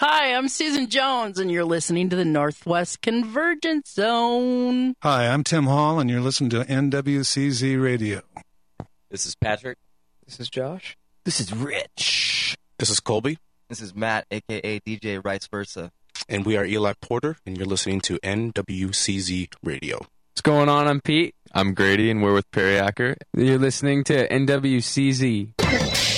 Hi, I'm Susan Jones, and you're listening to the Northwest Convergence Zone. Hi, I'm Tim Hall, and you're listening to NWCZ Radio. This is Patrick. This is Josh. This is Rich. This is Colby. This is Matt, aka DJ Vice Versa. And we are Eli Porter, and you're listening to NWCZ Radio. What's going on? I'm Pete. I'm Grady, and we're with Perry Acker. You're listening to NWCZ.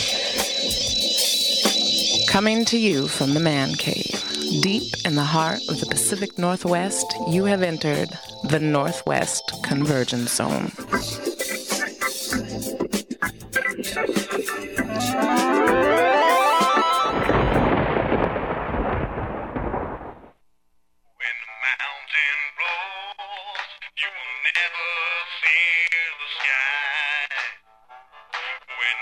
Coming to you from the man cave, deep in the heart of the Pacific Northwest, you have entered the Northwest Convergence Zone. When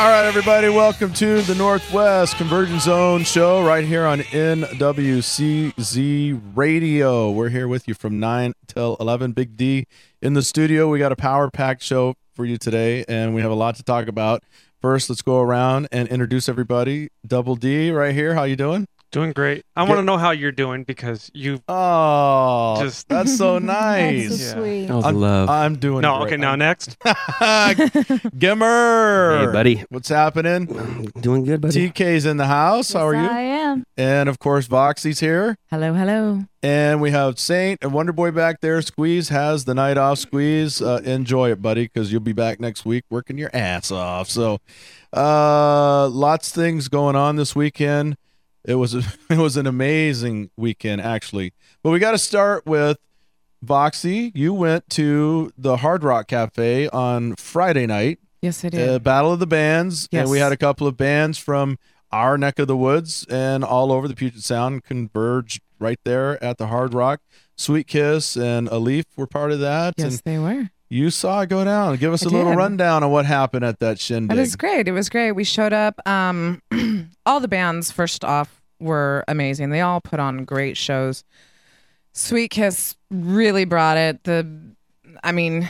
All right, everybody, welcome to the Northwest Convergence Zone show right here on NWCZ Radio. We're here with you from 9 till 11. Big D in the studio. We got a power packed show for you today, and we have a lot to talk about. First, let's go around and introduce everybody. Double D right here. How you doing? Doing great. I want to know how you're doing because you Oh, Just- that's so nice. That's so Yeah. sweet. Oh, the I'm, love. I'm doing No, great. okay, now I'm- next. Gimmer. Hey, buddy. What's happening? Doing good, buddy. TK's in the house. How are you? I am. And of course, Voxy's here. Hello, hello. And we have Saint and Wonder Boy back there. Squeeze has the night off. Squeeze, uh, enjoy it, buddy, because you'll be back next week working your ass off. So, uh, lots of things going on this weekend. It was it was an amazing weekend, actually. But we got to start with Voxy. You went to the Hard Rock Cafe on Friday night, Yes, I uh. Battle of the Bands, and we had a couple of bands from our neck of the woods and all over the Puget Sound converged right there at the Hard Rock. Sweet Kiss and a Leaf were part of that. yes, And they were. You saw it go down. Give us I a little rundown on what happened at that shindig. It was great. It was great. We showed up. Um, all the bands, first off, were amazing. They all put on great shows. Sweet Kiss really brought it. The, I mean,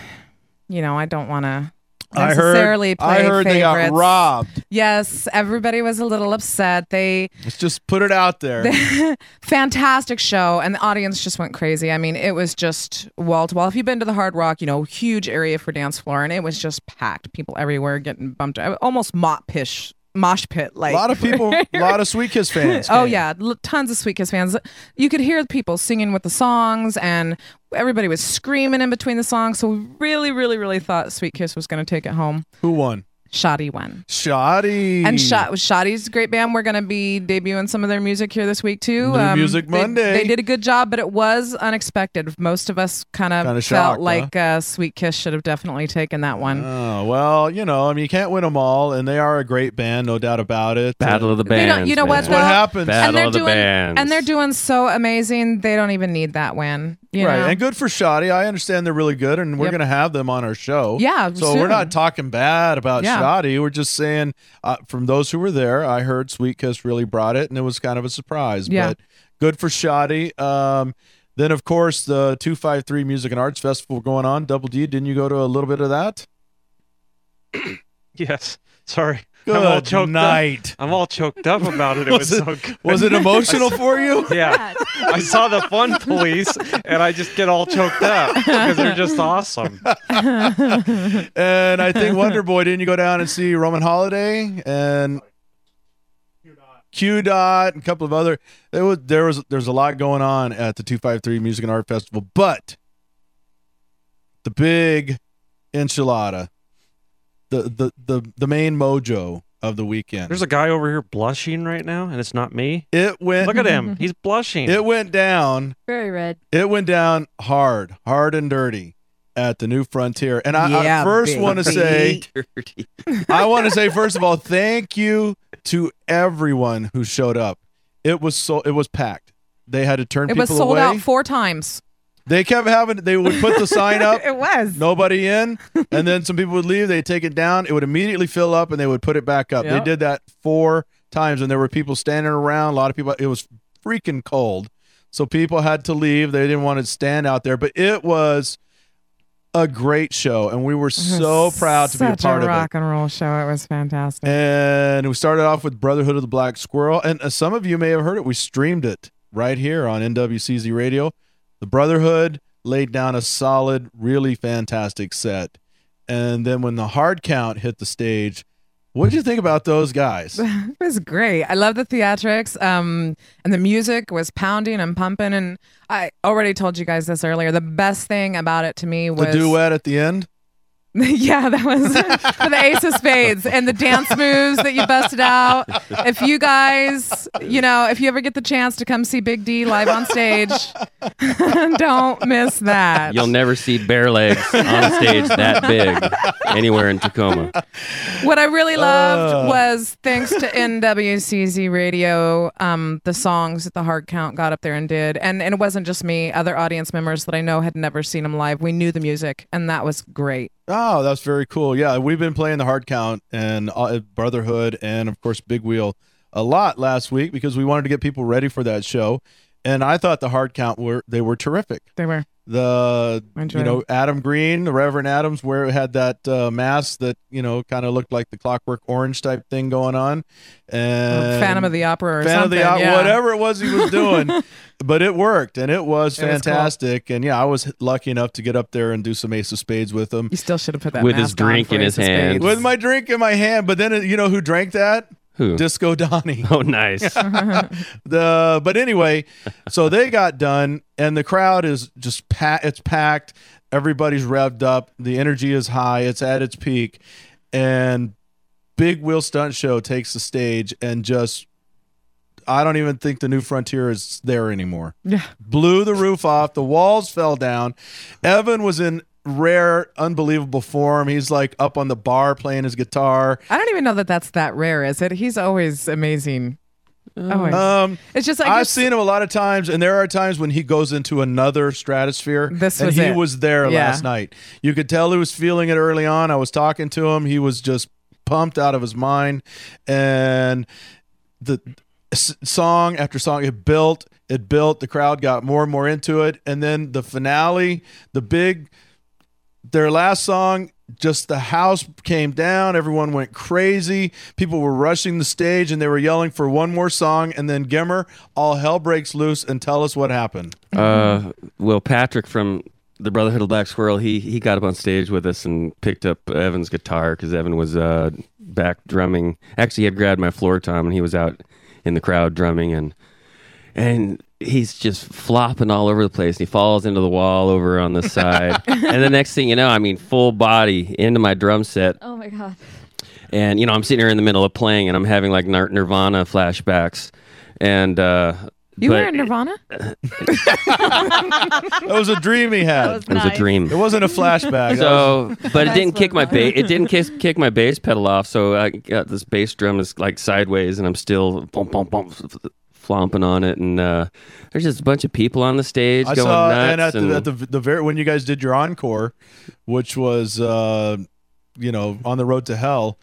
you know, I don't want to I heard, I heard they got robbed. Yes, everybody was a little upset. They Let's just put it out there. fantastic show and the audience just went crazy i mean it was just wall to wall if you've been to the hard rock you know huge area for dance floor and it was just packed people everywhere getting bumped almost mop pish mosh pit like a lot of people, a lot of Sweet Kiss fans. oh yeah l- tons of sweet kiss fans you could hear people singing with the songs and everybody was screaming in between the songs so we really really really thought sweet kiss was going to take it home Who won? shoddy won Shoddy. and Shot Shoddy's a great band. We're going to be debuting some of their music here this week too. Um, Music they- Monday. They, did a good job, but it was unexpected. Most of us kind of felt shocked, like uh, Sweet Kiss should have definitely taken that one. Oh well, you know, I mean, you can't win them all, and they are a great band, no doubt about it. Battle of the They don't- Bands. you know what, That's what though? happens. and Battle they're of the doing Bands. and they're doing so amazing. They don't even need that win. You right, know? and good for Shoddy. I understand they're really good, and we're Yep. going to have them on our show. Yeah, So soon. we're not talking bad about Yeah. Shoddy. We're just saying, uh, from those who were there, I heard Sweet Kiss really brought it, and it was kind of a surprise. Yeah. But good for Shoddy. Um, then, of course, the 253 Music and Arts Festival going on. Double D, didn't you go to a little bit of that? Yes. Sorry. I'm all choked night. up. I'm all choked up about it. It was, Was it- so good. Was it emotional for you? Yeah. I saw the fun police and I just get all choked up because they're just awesome. and I think Wonder Boy, didn't you go down and see Roman Holiday and Q Dot and a couple of other there was there was there's a lot going on at the 253 Music and Art Festival, but the big enchilada, the the the the main mojo of the weekend. There's a guy over here blushing right now, and it's not me. it went. Look at him. He's blushing. It went down. Very red. It went down hard, hard and dirty at the New Frontier. And I, I first want to say, Dirty. I want to say first of all, thank you to everyone who showed up. It was so it was packed. They had to turn It people was sold away. out four times. They kept having they would put the sign up, It was. nobody in, and then some people would leave. They'd take it down. It would immediately fill up, and they would put it back up. They did that four times, and there were people standing around. A lot of people. It was freaking cold, so people had to leave. They didn't want to stand out there, but it was a great show, and we were so proud to be a part of it. rock and roll show. It was fantastic. And we started off with Brotherhood of the Black Squirrel. And uh, some of you may have heard it. We streamed it right here on NWCZ Radio. The Brotherhood laid down a solid, really fantastic set. And then when the hard count hit the stage, what did you think about those guys? it was great. I love the theatrics. Um, and the music was pounding and pumping. And I already told you guys this earlier. The best thing about it to me was The duet at the end? yeah, that was for the Ace of Spades and the dance moves that you busted out. If you guys, you know, if you ever get the chance to come see Big D live on stage, don't miss that. You'll never see bare legs on stage that big anywhere in Tacoma. What I really loved Uh. was thanks to NWCZ Radio, um, the songs that the hard count got up there and did, and and it wasn't just me. Other audience members that I know had never seen them live. We knew the music, and that was great. Oh, that's very cool. Yeah, we've been playing the hard count and uh, Brotherhood and of course Big Wheel a lot last week because we wanted to get people ready for that show. And I thought the hard count were they were terrific. They were. The I you know. Adam Green, the Reverend Adams, where it had that uh, mask that you know kind of looked like the Clockwork Orange type thing going on, and Phantom of the Opera or Phantom of the Opera, yeah. whatever it was he was doing, but it worked and it was It was cool. fantastic. And yeah, I was lucky enough to get up there and do some Ace of Spades with him. You still should have put that With his mask on drink for in his Ace of Spades. hand. with my drink in my hand. But then you know who drank that? Who? Disco Donnie. Oh, nice. the but anyway, so they got done, and the crowd is just pa- it's packed. Everybody's revved up. The energy is high. It's at its peak, and Big Wheel Stunt Show takes the stage and just. I don't even think the new frontier is there anymore. Yeah. Blew the roof off. The walls fell down. Evan was in rare, unbelievable form. He's like up on the bar playing his guitar. I don't even know that that's that rare, is it? He's always amazing. Always. Um, it's just like I've you're- seen him a lot of times, and there are times when he goes into another stratosphere. This and was he it. was there Yeah. last night. You could tell he was feeling it early on. I was talking to him. He was just pumped out of his mind, and the s- song after song it built. It built. The crowd got more and more into it, and then the finale, the big, their last song. Just the house came down. Everyone went crazy. People were rushing the stage and they were yelling for one more song. And then Gimmer, all hell breaks loose and tell us what happened. Uh, well, Patrick from the Brotherhood of Black Squirrel, he he got up on stage with us and picked up Evan's guitar because Evan was uh, back drumming. Actually, he had grabbed my floor tom and he was out in the crowd drumming and and he's just flopping all over the place. He falls into the wall over on the side, and the next thing you know, I mean, full body into my drum set. Oh my god. and you know i'm sitting here in the middle of playing and i'm having like Nir- nirvana flashbacks and uh You but were in Nirvana? That was a dream he had. was it was a dream It wasn't a flashback. So but it didn't kick my what it bass it didn't kick, kick my bass pedal off so i got this bass drum is like sideways and i'm still bum, bum, bum, flomping on it and uh there's just a bunch of people on the stage I going saw, nuts and at, and- the, at the the very when you guys did your encore, which was uh, you know on the road to hell,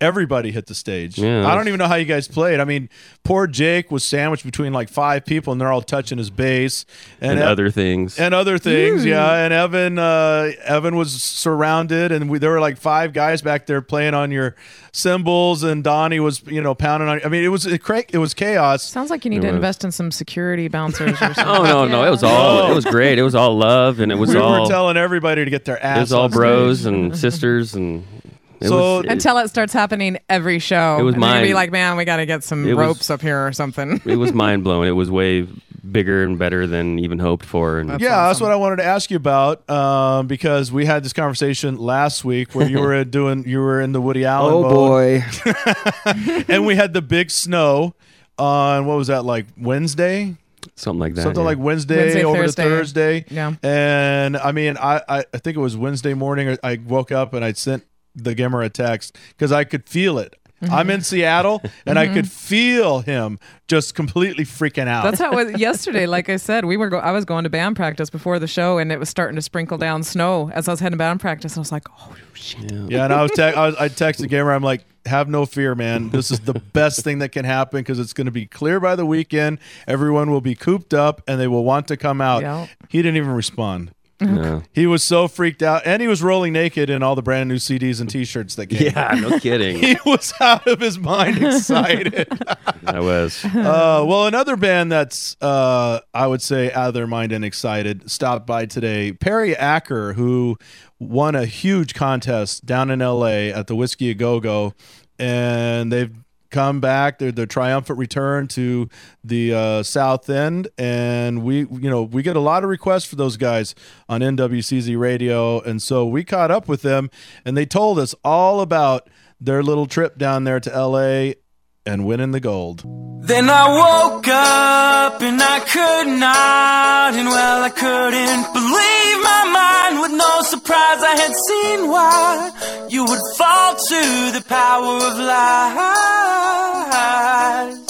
everybody hit the stage. Yeah, I don't even know how you guys played. I mean, poor Jake was sandwiched between like five people, and they're all touching his bass and, Ev- other things and other things. Yeah, and Evan uh, Evan was surrounded, and we, there were like five guys back there playing on your cymbals, and Donnie was you know pounding on. I mean, it was it, cra- it was chaos. Sounds like you need It to was. invest in some security bouncers or something. oh no no it was all it was great it was all love and it was we all were telling everybody to get their ass. it was all on stage. bros and sisters and it So- was, Until it starts happening every show. It was and gonna mine. be like, man, we got to get some It was- ropes up here or something. it was mind blowing. It was way bigger and better than even hoped for. And yeah, that's what I wanted to ask you about um, because we had this conversation last week where you were doing you were in the Woody Allen. Oh, mode. boy. and we had the big snow on what was that like Wednesday? something like that. Something yeah. like Wednesday, Wednesday, over Thursday. to Thursday. Yeah. And I mean, I, I I think it was Wednesday morning. I woke up and I sent the Gimmer a text because I could feel it. Mm-hmm. I'm in Seattle and I could feel him just completely freaking out. That's how it was yesterday. Like I said, we were. Go- I was going to band practice before the show, and it was starting to sprinkle down snow as I was heading to band practice. And I was like, "Oh shit!" Yeah, and I was, te- I was I texted Gimmer. I'm like, have no fear, man. This is the best thing that can happen because it's going to be clear by the weekend. Everyone will be cooped up and they will want to come out. Yeah. He didn't even respond. No. He was so freaked out, and he was rolling naked in all the brand new CDs and T-shirts that came. Yeah, no kidding. He was out of his mind excited. I was. uh, well, another band that's, uh, I would say, out of their mind and excited stopped by today. Perry Acker, who won a huge contest down in LA at the Whiskey A Go Go, and they've come back. They're their triumphant return to the uh, South End, and we, you know, we get a lot of requests for those guys on NWCZ Radio, and so we caught up with them, and they told us all about their little trip down there to LA and winning the gold. Then I woke up and I could not, and well, I couldn't believe my mind. With no surprise, I had seen why you would fall to the power of lies.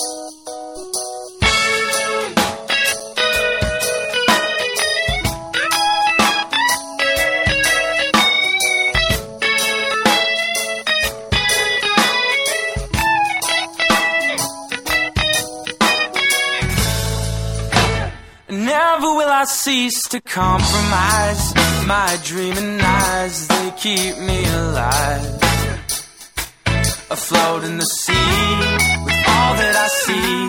I cease to compromise my dreaming eyes. They keep me alive, afloat in the sea with all that I see.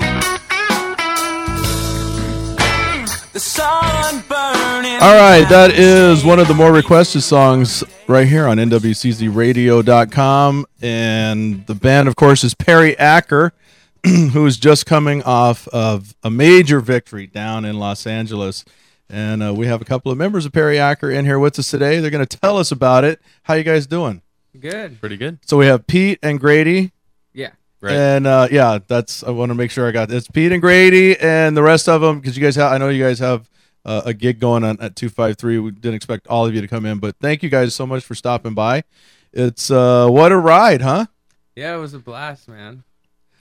The sun burning. All right, that is one of the more requested songs right here on NWCZRadio.com. And the band, of course, is Perry Acker, who is just coming off of a major victory down in Los Angeles. And uh, we have a couple of members of Perry Acker in here with us today. They're going to tell us about it. How you guys doing? Good. Pretty good. So we have Pete and Grady. Yeah. Right. And uh, yeah, that's I want to make sure I got this. Pete and Grady and the rest of them because you guys have I know you guys have uh, a gig going on at two five three. We didn't expect all of you to come in, but thank you guys so much for stopping by. It's uh, what a ride, huh? Yeah, it was a blast, man.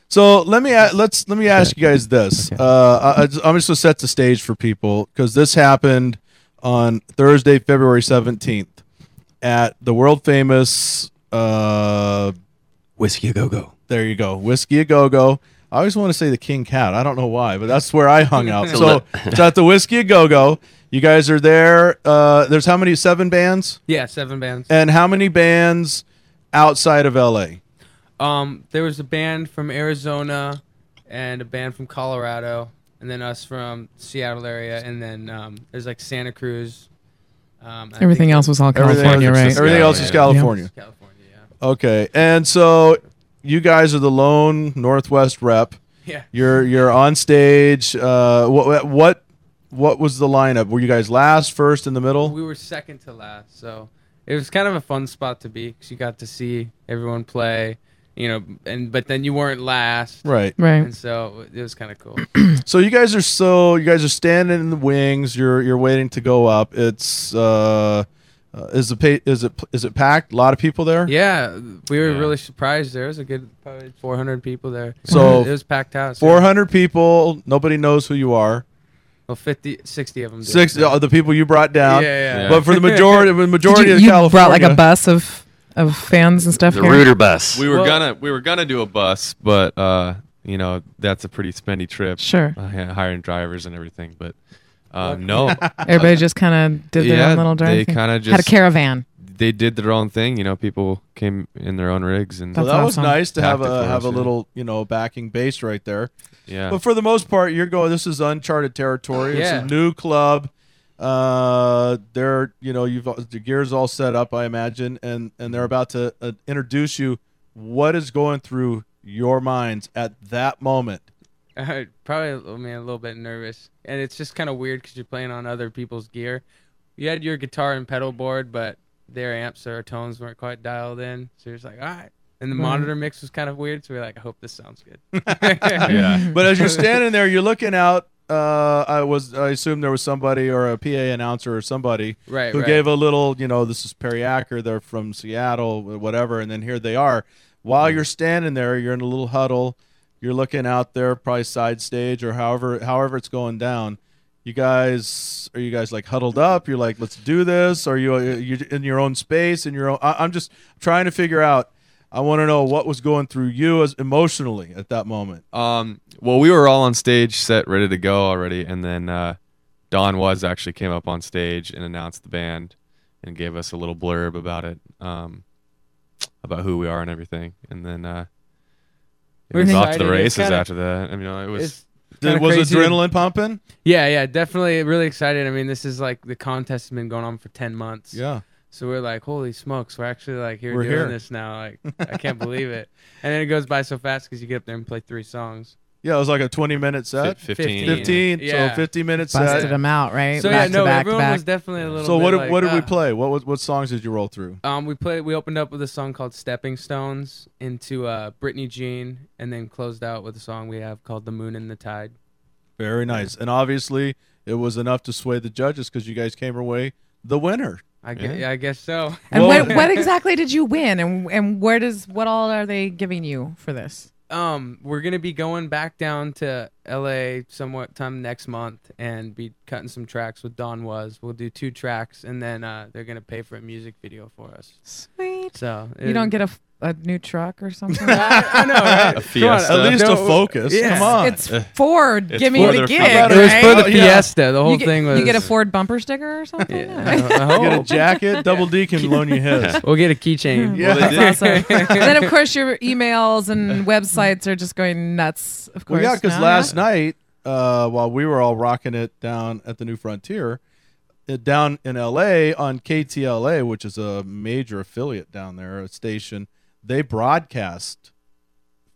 So let me let's let me ask you guys this. Uh, I, I- I'm just gonna set the stage for people because this happened on Thursday, February seventeenth, at the world famous uh, Whiskey a go go. There you go, whiskey a go go. I always want to say the King Cat. I don't know why, but that's where I hung out. so it's at the whiskey a go go. You guys are there. Uh, there's how many? Seven bands. Yeah, seven bands. And how many bands outside of LA? Um, there was a band from Arizona and a band from Colorado, and then us from Seattle area, and then um, there's like Santa Cruz. Um, I Everything think- else was all Everything California, else- right? Everything else is California. California, yeah. Okay, and so you guys are the lone Northwest rep. Yeah. You're you're on stage. Uh, what what what was the lineup? Were you guys last, first, in the middle? We were second to last, so it was kind of a fun spot to be because you got to see everyone play, you know, and but then you weren't last, Right. Right. And so it was kind of cool. So you guys are so you guys are standing in the wings. You're you're waiting to go up. It's uh, uh is the pa- is it is it packed? A lot of people there. yeah, we were Yeah. really surprised. There was a good probably 400 people there. So, it was packed house. yeah. Four hundred people. Nobody knows who you are. Well, 50, 60 of them. Did, Six so- uh, the people you brought down. Yeah, yeah. But for the majority, the majority you, of you California, brought like a bus of of fans and stuff The here? Rooter bus. We were Well- gonna we were gonna do a bus, but uh, you know that's a pretty spendy trip. Sure. uh, yeah, hiring drivers and everything. But uh, no, Everybody just kind of did their Yeah, own little drive. they kinda just had a caravan. they did their own thing. You know, people came in their own rigs and Well, That's that was nice to have a for have a little you know backing base right there. yeah. But for the most part, you're going. This is uncharted territory. It's Yeah. a new club. Uh, they're you know you've the gears all set up, I imagine, and and they're about to uh, introduce you. What is going through your minds at that moment Uh, probably, I mean, a little bit nervous, and it's just kind of weird because you're playing on other people's gear. You had your guitar and pedal board, but their amps or tones weren't quite dialed in, so you're just like, all right. And the monitor mix was kind of weird, so we're like, I hope this sounds good. yeah. But as you're standing there, you're looking out. Uh, I was I assume there was somebody or a PA announcer or somebody Right, who right. gave a little, you know, this is Perry Acker, they're from Seattle, whatever, and then here they are. While you're standing there, you're in a little huddle. You're looking out there, probably side stage or however however it's going down. You guys are you guys like huddled up? You're like, let's do this. Are you you in your own space? In your own? I, I'm just trying to figure out. I want to know what was going through you as emotionally at that moment. Um, well, we were all on stage, set, ready to go already, and then uh, Don Was actually came up on stage and announced the band and gave us a little blurb about it, um, about who we are and everything, and then uh, it We're was off to the races kinda- after that. I mean, it was. Did, was crazy. adrenaline pumping? Yeah, yeah, definitely really excited. I mean, this is like the contest has been going on for 10 months. Yeah. So we're like, holy smokes, we're actually like here We're doing here. this now. Like, I can't believe it. And then it goes by so fast because you get up there and play three songs. Yeah, it was like a 20 minute set. Fif- 15. 15. Yeah. So 50 minute Busted set. them out, right? So back yeah, no, to back everyone back. was definitely a little. So bit what did, like, what did we "Ah." play? What was what songs did you roll through? Um, we played. We opened up with a song called "Stepping Stones" into uh, Britney Jean, and then closed out with a song we have called "The Moon and the Tide." Very nice. And obviously, it was enough to sway the judges because you guys came away the winner. I guess, yeah, I guess so. And Well- what, what exactly did you win? And and where does what all are they giving you for this? Um, we're gonna be going back down to L.A. somewhat time next month and be cutting some tracks with Don Was. We'll do two tracks, and then uh, they're gonna pay for a music video for us. Sweet. So You don't get a, f- a new truck or something? I, I know, right? A Come on, At least a Focus. yeah. Come on. It's Ford. It's Give me Ford. the They're gig. How It was right? for the Oh. Fiesta. The whole you get, thing was. You get a Ford bumper sticker or something? Yeah, Nice. I Get a jacket. Double D can loan you his. We'll get a keychain. Yeah. That's awesome. and then of course your emails and websites are just going nuts. Of course. Well, yeah, because now, last night, uh, while we were all rocking it down at the New Frontier, uh, down in LA on KTLA, which is a major affiliate down there, a station, they broadcast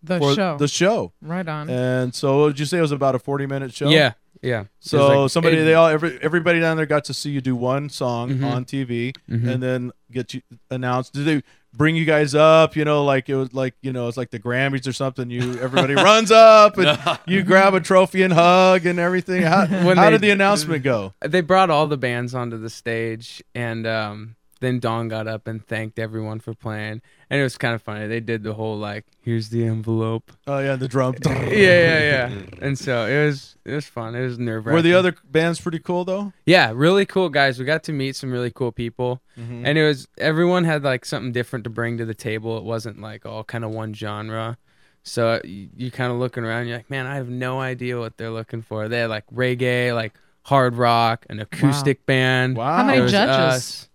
the show. the show. right on. And so, did you say it was about a forty-minute show? Yeah, yeah. So like- somebody, it- they all, every, everybody down there got to see you do one song Mhm. on TV, Mhm. and then get you announced. Did they bring you guys up? You know, like it was like you know, it's like the Grammys or something. You everybody runs up and you grab a trophy and hug and everything. How, When how they- did the announcement go? they brought all the bands onto the stage and um then Don got up and thanked everyone for playing and it was kind of funny they did the whole like here's the envelope Oh yeah, the drum. yeah yeah yeah and so it was it was fun it was nerve wracking. Were the other bands pretty cool though? yeah really cool guys we got to meet some really cool people Mhm. and it was everyone had like something different to bring to the table it wasn't like all kind of one genre so you, you kind of looking around you're like man i have no idea what they're looking for they had like reggae like hard rock an acoustic band Wow. How many There was judges? us.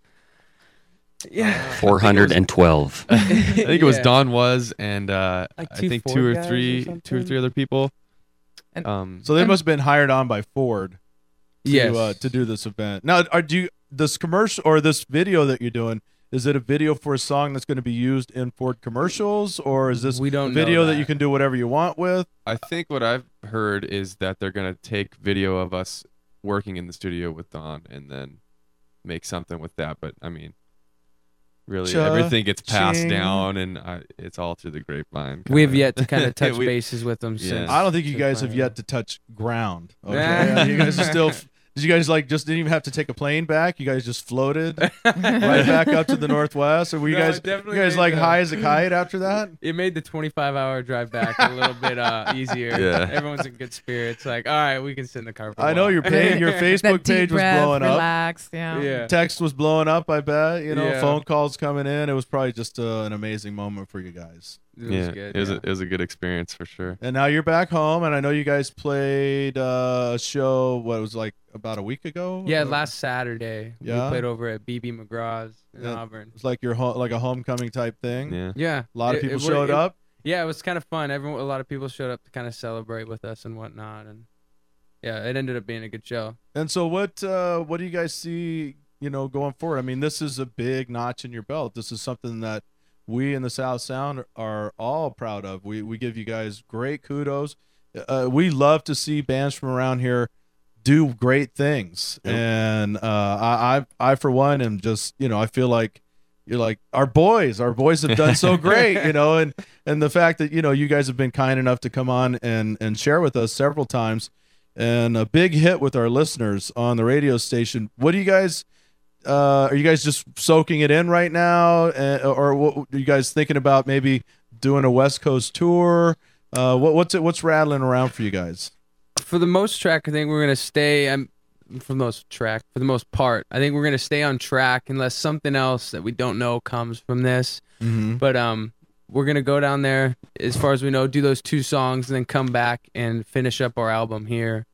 Yeah. 412. I think it was Yeah. Don Was and uh, Like I think Ford two or guys or three, two or three other people. And- um, So they And- must have been hired on by Ford to Yes. uh, to do this event. Now, are do you, this commercial or this video that you're doing? Is it a video for a song that's going to be used in Ford commercials, or is this We don't a video that. that. you can do whatever you want with? I think what I've heard is that they're gonna take video of us working in the studio with Don and then make something with that. But I mean, really, Cha- everything gets passed ching. down, and I, it's all through the grapevine. we have kinda. yet to kind of touch We- bases with them Yeah. since I don't think you guys have yet to touch ground. Okay, Nah. you guys are still. Did you guys like just didn't even have to take a plane back? You guys just floated right back up to the northwest, or were you No, guys? definitely You guys like the- high as a kite after that? it made the 25 hour drive back a little bit uh, easier. Yeah. Everyone's in good spirits. Like, all right, we can sit in the car. For a I know while. your page, your Facebook deep page was breath, blowing up. relax, Yeah. Yeah. Text was blowing up. I bet you know Yeah. phone calls coming in. It was probably just uh, an amazing moment for you guys. It was yeah, good. it was yeah. a, it was a good experience for sure. And now you're back home, and I know you guys played uh, a show. What it was like about a week ago? yeah, Or- last Saturday Yeah? we played over at BB McGraw's in Yeah. Auburn. It's like your ho- like a homecoming type thing. Yeah, Yeah, A lot of people it- showed it- up. Yeah, it was kind of fun. Everyone, a lot of people showed up to kind of celebrate with us and whatnot, and yeah, it ended up being a good show. And so, what uh, what do you guys see? You know, going forward. I mean, this is a big notch in your belt. This is something that we in the South Sound are all proud of. We we give you guys great kudos. uh, we love to see bands from around here do great things, and uh, I, I I for one am just you know I feel like you're like our boys. Our boys have done so great you know and and the fact that you know you guys have been kind enough to come on and and share with us several times. And a big hit with our listeners on the radio station. What do you guys uh are you guys just soaking it in right now uh, or what are you guys thinking about maybe doing a west coast tour uh what, what's it what's rattling around for you guys For the most track, I think we're gonna stay. Um, for the most track, for the most part, I think we're gonna stay on track unless something else that we don't know comes from this. Mhm. But um, we're gonna go down there as far as we know, do those two songs, and then come back and finish up our album here,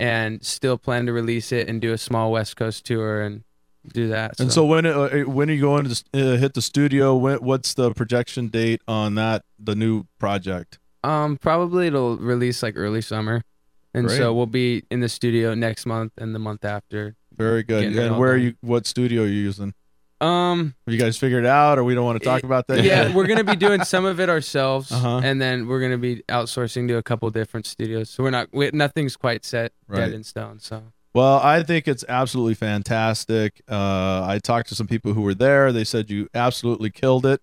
and still plan to release it and do a small West Coast tour and do that. and so when uh, when are you going to uh, hit the studio when, what's the projection date on that the new project Um, probably it'll release like early summer, and Great. so we'll be in the studio next month and the month after. very good and where are you what studio are you using Um, have you guys figured it out or we don't want to talk about that yeah, yet? we're gonna be doing some of it ourselves, Uh-huh. and then we're gonna be outsourcing to a couple different studios. So we're not, we, nothing's quite set, Right. dead in stone. So Well, I think it's absolutely fantastic. Uh, I talked to some people who were there. They said you absolutely killed it.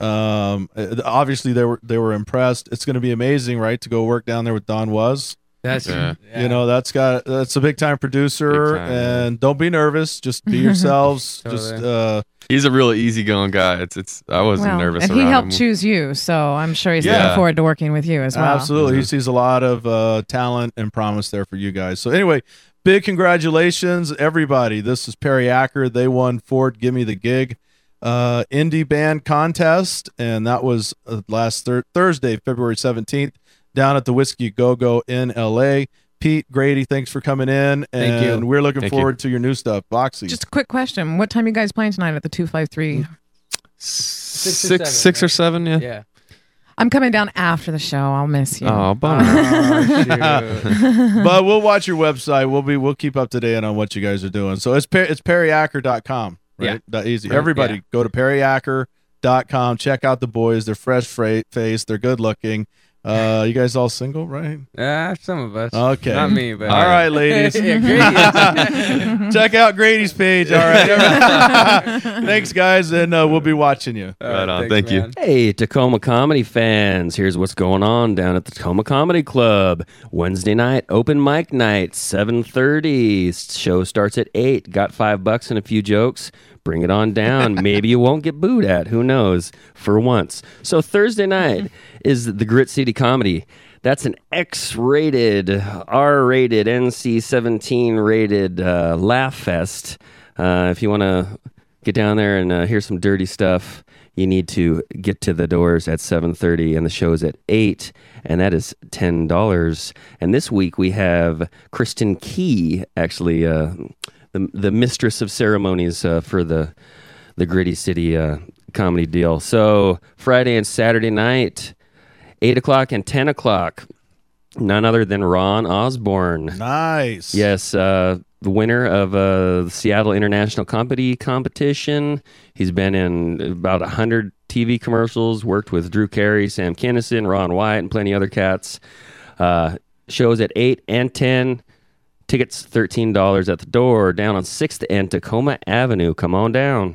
Um, uh, obviously they were they were impressed. It's going to be amazing, right, to go work down there with Don Was. that's Yeah. You know, that's got that's a big time producer, Big time, yeah. and don't be nervous. Just be yourselves. Just uh, He's a really easygoing guy. It's it's. I wasn't Well, nervous and he helped him. choose you, so I'm sure he's Yeah. looking forward to working with you as well. Absolutely. He sees a lot of uh, talent and promise there for you guys. So, anyway, big congratulations, everybody. This is Perry Acker. They won Ford Give Me the Gig uh, indie band contest, and that was uh, last thir- Thursday, February 17th, down at the Whiskey Go Go in LA. Pete Grady, thanks for coming in, Thank you. and we're looking Thank you. forward to your new stuff, Voxy. Just a quick question: What time you guys playing tonight at the two five three? six, or six, seven, six or seven. Yeah. yeah. I'm coming down after the show. I'll miss you. Oh, bummer. Oh, but we'll watch your website. We'll be we'll keep up to date on what you guys are doing. So it's per, it's perryacker.com, right? Yeah. That easy. Right, Everybody yeah. go to perryacker.com. Check out the boys. They're fresh fra- faced. They're good looking. Uh, you guys all single, right? Ah, some of us. Okay. Not me, but All right, ladies. yeah, Grady. Check out Grady's page. All right. Thanks, guys, and uh, we'll be watching you. All Right on. thanks, Thank you. Hey, Tacoma comedy fans. Here's what's going on down at the Tacoma Comedy Club. Wednesday night, open mic night, 7:30. Show starts at 8. Got 5 bucks and a few jokes. Bring it on down. Maybe you won't get booed at. Who knows? For once. So Thursday night is the Grit City Comedy. That's an X-rated, R-rated, NC-17 rated uh, laugh fest. Uh, if you want to get down there and uh, hear some dirty stuff, you need to get to the doors at 7:30 and the show's at 8 and that is $10. And this week we have Kristin Key actually uh, the the mistress of ceremonies uh, for the the Gritty City uh, comedy deal. So Friday and Saturday night, eight o'clock and ten o'clock. None other than Ron Osborne. Nice. Yes, uh, the winner of uh, the Seattle International Comedy Competition. He's been in about 100 TV commercials, worked with Drew Carey, Sam Kinison, Ron White, and plenty other cats. Uh, shows at 8 and 10. Tickets $13 at the door down on 6th and Tacoma Avenue. Come on down.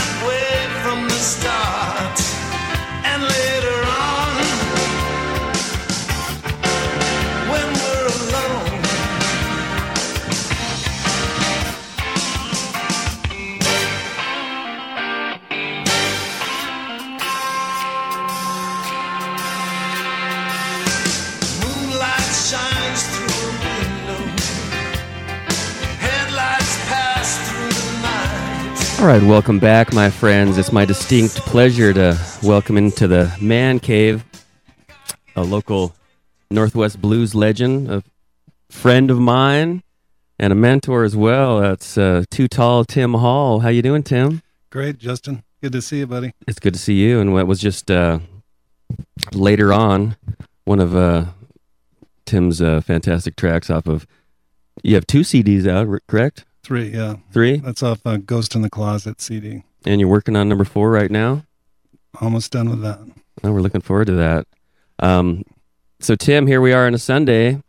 All right, welcome back, my friends. It's my distinct pleasure to welcome into the Man Cave a local Northwest blues legend, a friend of mine, and a mentor as well. That's uh, Too Tall Tim Hall. How you doing, Tim? Great, Justin. Good to see you, buddy. It's good to see you. And what was just uh, later on, one of uh, Tim's uh, fantastic tracks off of. You have two CDs out, correct? Three, yeah. Three, That's off uh, Ghost in the Closet CD. and you're working on number four right now. Almost done with that. Oh, we're looking forward to that. Um, so Tim, here we are on a Sunday.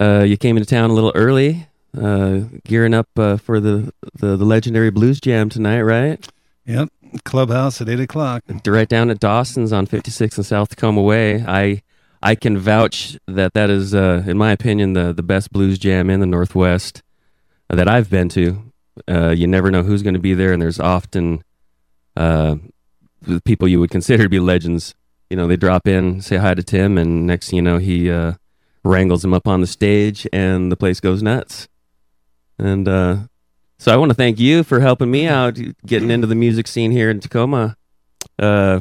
Uh, you came into town a little early, uh, gearing up uh, for the, the the legendary blues jam tonight, right? Yep. Clubhouse at 8 o'clock. Right down at Dawson's on 56 and South Tacoma Way. I I can vouch that that is, uh, in my opinion, the the best blues jam in the Northwest that I've been to. Uh, you never know who's going to be there, and there's often uh, people you would consider to be legends. You know, they drop in, say hi to Tim, and next you know, he uh, wrangles them up on the stage, and the place goes nuts. And uh, so I want to thank you for helping me out getting into the music scene here in Tacoma. Uh,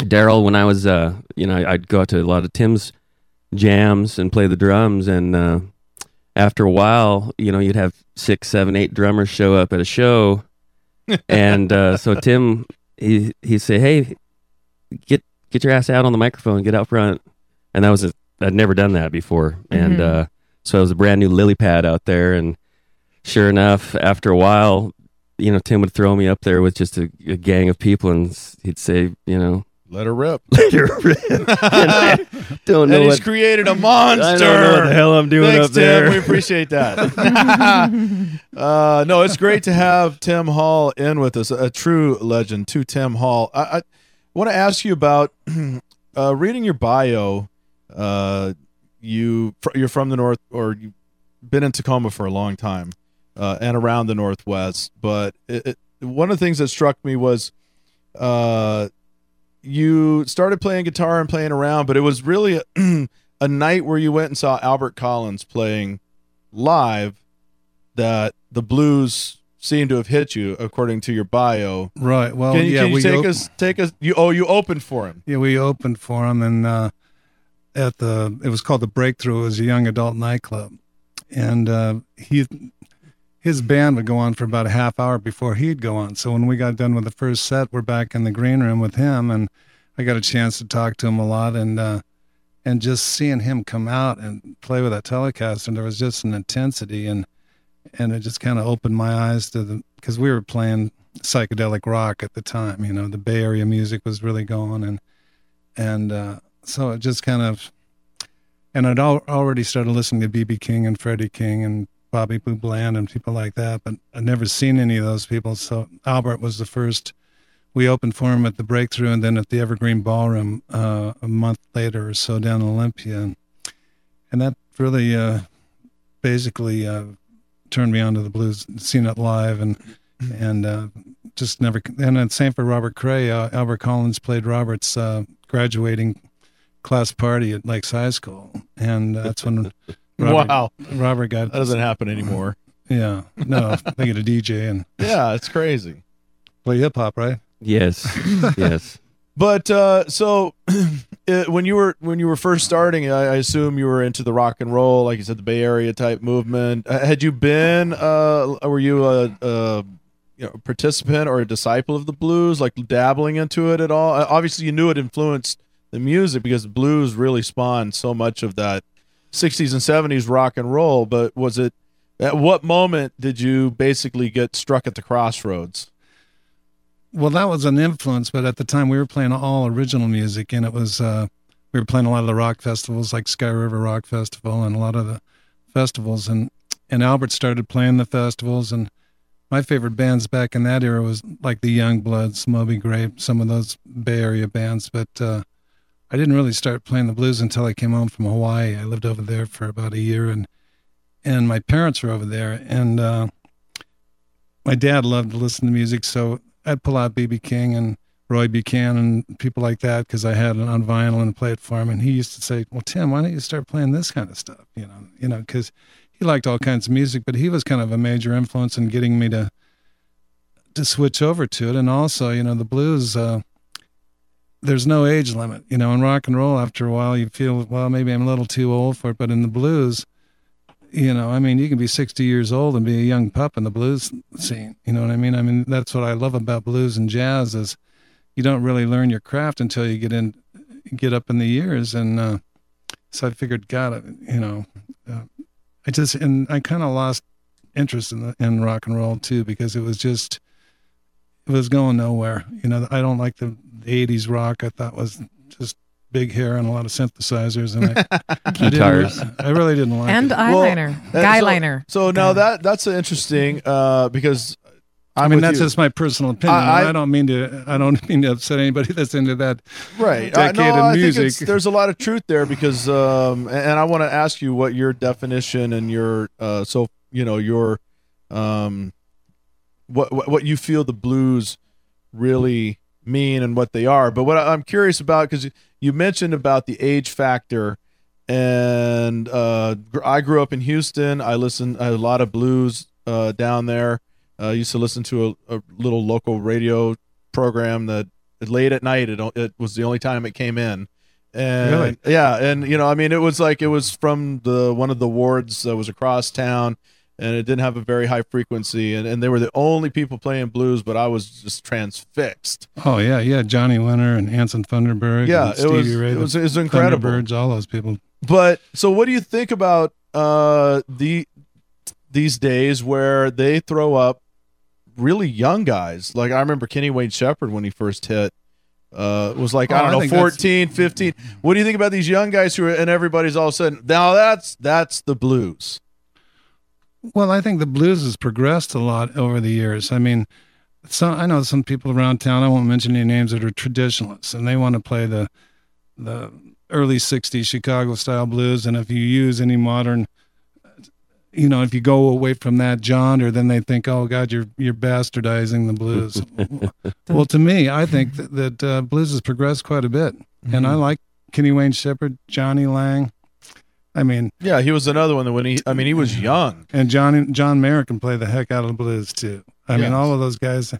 Daryl, when I was, uh, you know, I'd go out to a lot of Tim's jams and play the drums, and after a while, you know, you'd have six, seven, eight drummers show up at a show, and uh, so Tim, he he'd say, "Hey, get get your ass out on the microphone, get out front," and that was a, I'd never done that before, and Mhm. uh, so it was a brand new lily pad out there, and sure enough, after a while, you know, Tim would throw me up there with just a, a gang of people, and he'd say, you know, Let her rip. let her rip. And I don't know and he's what- created a monster. I don't know what the hell I'm doing Thanks, up there. Tim. We appreciate that. uh, no, it's great to have Tim Hall in with us, a true legend to Tim Hall. I, I want to ask you about uh, reading your bio. Uh, you you're from the north, or you've been in Tacoma for a long time, uh, and around the Northwest. But it, it, one of the things that struck me was. Uh, you started playing guitar and playing around, but it was really a, a night where you went and saw Albert Collins playing live that the blues seemed to have hit you, according to your bio. Right. Well, can you, yeah, can you we take op- us take us you oh you opened for him. Yeah, we opened for him, and uh, at the it was called the Breakthrough. It was a young adult nightclub, and uh, he his band would go on for about a half hour before he'd go on. So when we got done with the first set, we're back in the green room with him, and I got a chance to talk to him a lot, and uh, and just seeing him come out and play with that Telecaster, there was just an intensity, and and it just kind of opened my eyes to the because we were playing psychedelic rock at the time. You know, the Bay Area music was really going, and and uh, so it just kind of and I'd al- already started listening to BB King and Freddie King and Bobby Bland and people like that, but I'd never seen any of those people. So Albert was the first. We opened for him at the Breakthrough and then at the Evergreen Ballroom uh, a month later or so down in Olympia, and, that really uh, basically uh, turned me on to the blues, seen it live and and uh, just never. And then same for Robert Cray. Uh, Albert Collins played Robert's uh, graduating class party at Lakes High School, and that's when Robert, Wow. Robert got That doesn't happen anymore. Yeah, no, they get a DJ and Yeah, it's crazy. play hip hop, right? Yes, yes. But uh, so uh, when you were when you were first starting, I, I assume you were into the rock and roll, like you said, the Bay Area type movement. Uh, had you been? Uh, were you a, a you know participant or a disciple of the blues, like dabbling into it at all? Uh, Obviously, you knew it influenced the music because blues really spawned so much of that '60s and '70s rock and roll. But was it? At what moment did you basically get struck at the crossroads? Well, that was an influence, but at the time we were playing all original music, and it was uh, we were playing a lot of the rock festivals, like Sky River Rock Festival, and a lot of the festivals, and and Albert started playing the festivals, and my favorite bands back in that era was like the Young Bloods, Moby Grape, some of those Bay Area bands, but uh, I didn't really start playing the blues until I came home from Hawaii. I lived over there for about a year, and and my parents were over there, and uh, my dad loved to listen to music, so I'd pull out BB King and Roy Buchanan and people like that because I had it on vinyl and play it for him. And he used to say, "Well, Tim, why don't you start playing this kind of stuff?" You know, you know, because he liked all kinds of music, but he was kind of a major influence in getting me to to switch over to it. And also, you know, the blues, uh, there's no age limit. You know, in rock and roll, after a while, you feel, well, maybe I'm a little too old for it. But in the blues, you know, I mean, you can be 60 years old and be a young pup in the blues scene. You know what I mean? I mean, that's what I love about blues and jazz is you don't really learn your craft until you get in, get up in the years. And uh, so I figured, God, you know, uh, I just and I kind of lost interest in the, in rock and roll too because it was just it was going nowhere. You know, I don't like the, the 80s rock. I thought was just big hair and a lot of synthesizers and I, I didn't- Guitars. I really didn't like And it. eyeliner, uh, guy so- liner. So, now that that's interesting uh, because I'm I mean, that's you. just my personal opinion. I- I, I- don't mean to. I don't mean to upset anybody that's into that right. Uh, decade no, of I think music. it's, there's a lot of truth there because, um, and and I want to ask you what your definition and your uh, so you know your um, what what what you feel the blues really mean and what they are. But what I- I'm curious about because you mentioned about the age factor, and uh, I grew up in Houston. I listened I a lot of blues uh, down there. Uh, used to listen to a, a little local radio program that late at night it, it was the only time it came in. And Really? yeah, and you know, I mean, it was like it was from the one of the wards that was across town, and it didn't have a very high frequency, and, and they were the only people playing blues, but I was just transfixed. Oh yeah, yeah. Johnny Winter and Anson Funderburgh Yeah, and it was- Stevie Ray, it was- it was incredible. Thunderbirds, all those people. But so, what do you think about uh, the these days where they throw up really young guys? Like I remember Kenny Wayne Shepherd when he first hit. Uh, was like Oh, I I don't know think 14 15 what do you think about these young guys who are and everybody's all of a sudden now that's that's the blues Well, I think the blues has progressed a lot over the years. I mean, some I know some people around town. I won't mention any names that are traditionalists, and they want to play the the early '60s Chicago style blues. And if you use any modern, you know, if you go away from that genre, then they think, "Oh God, you're you're bastardizing the blues." well, to me, I think that, that uh, blues has progressed quite a bit, and I like Kenny Wayne Shepherd, Jonny Lang. I mean, yeah he was another one that when he I mean he was young and John John Mayer can play the heck out of the blues too. I mean, all of those guys.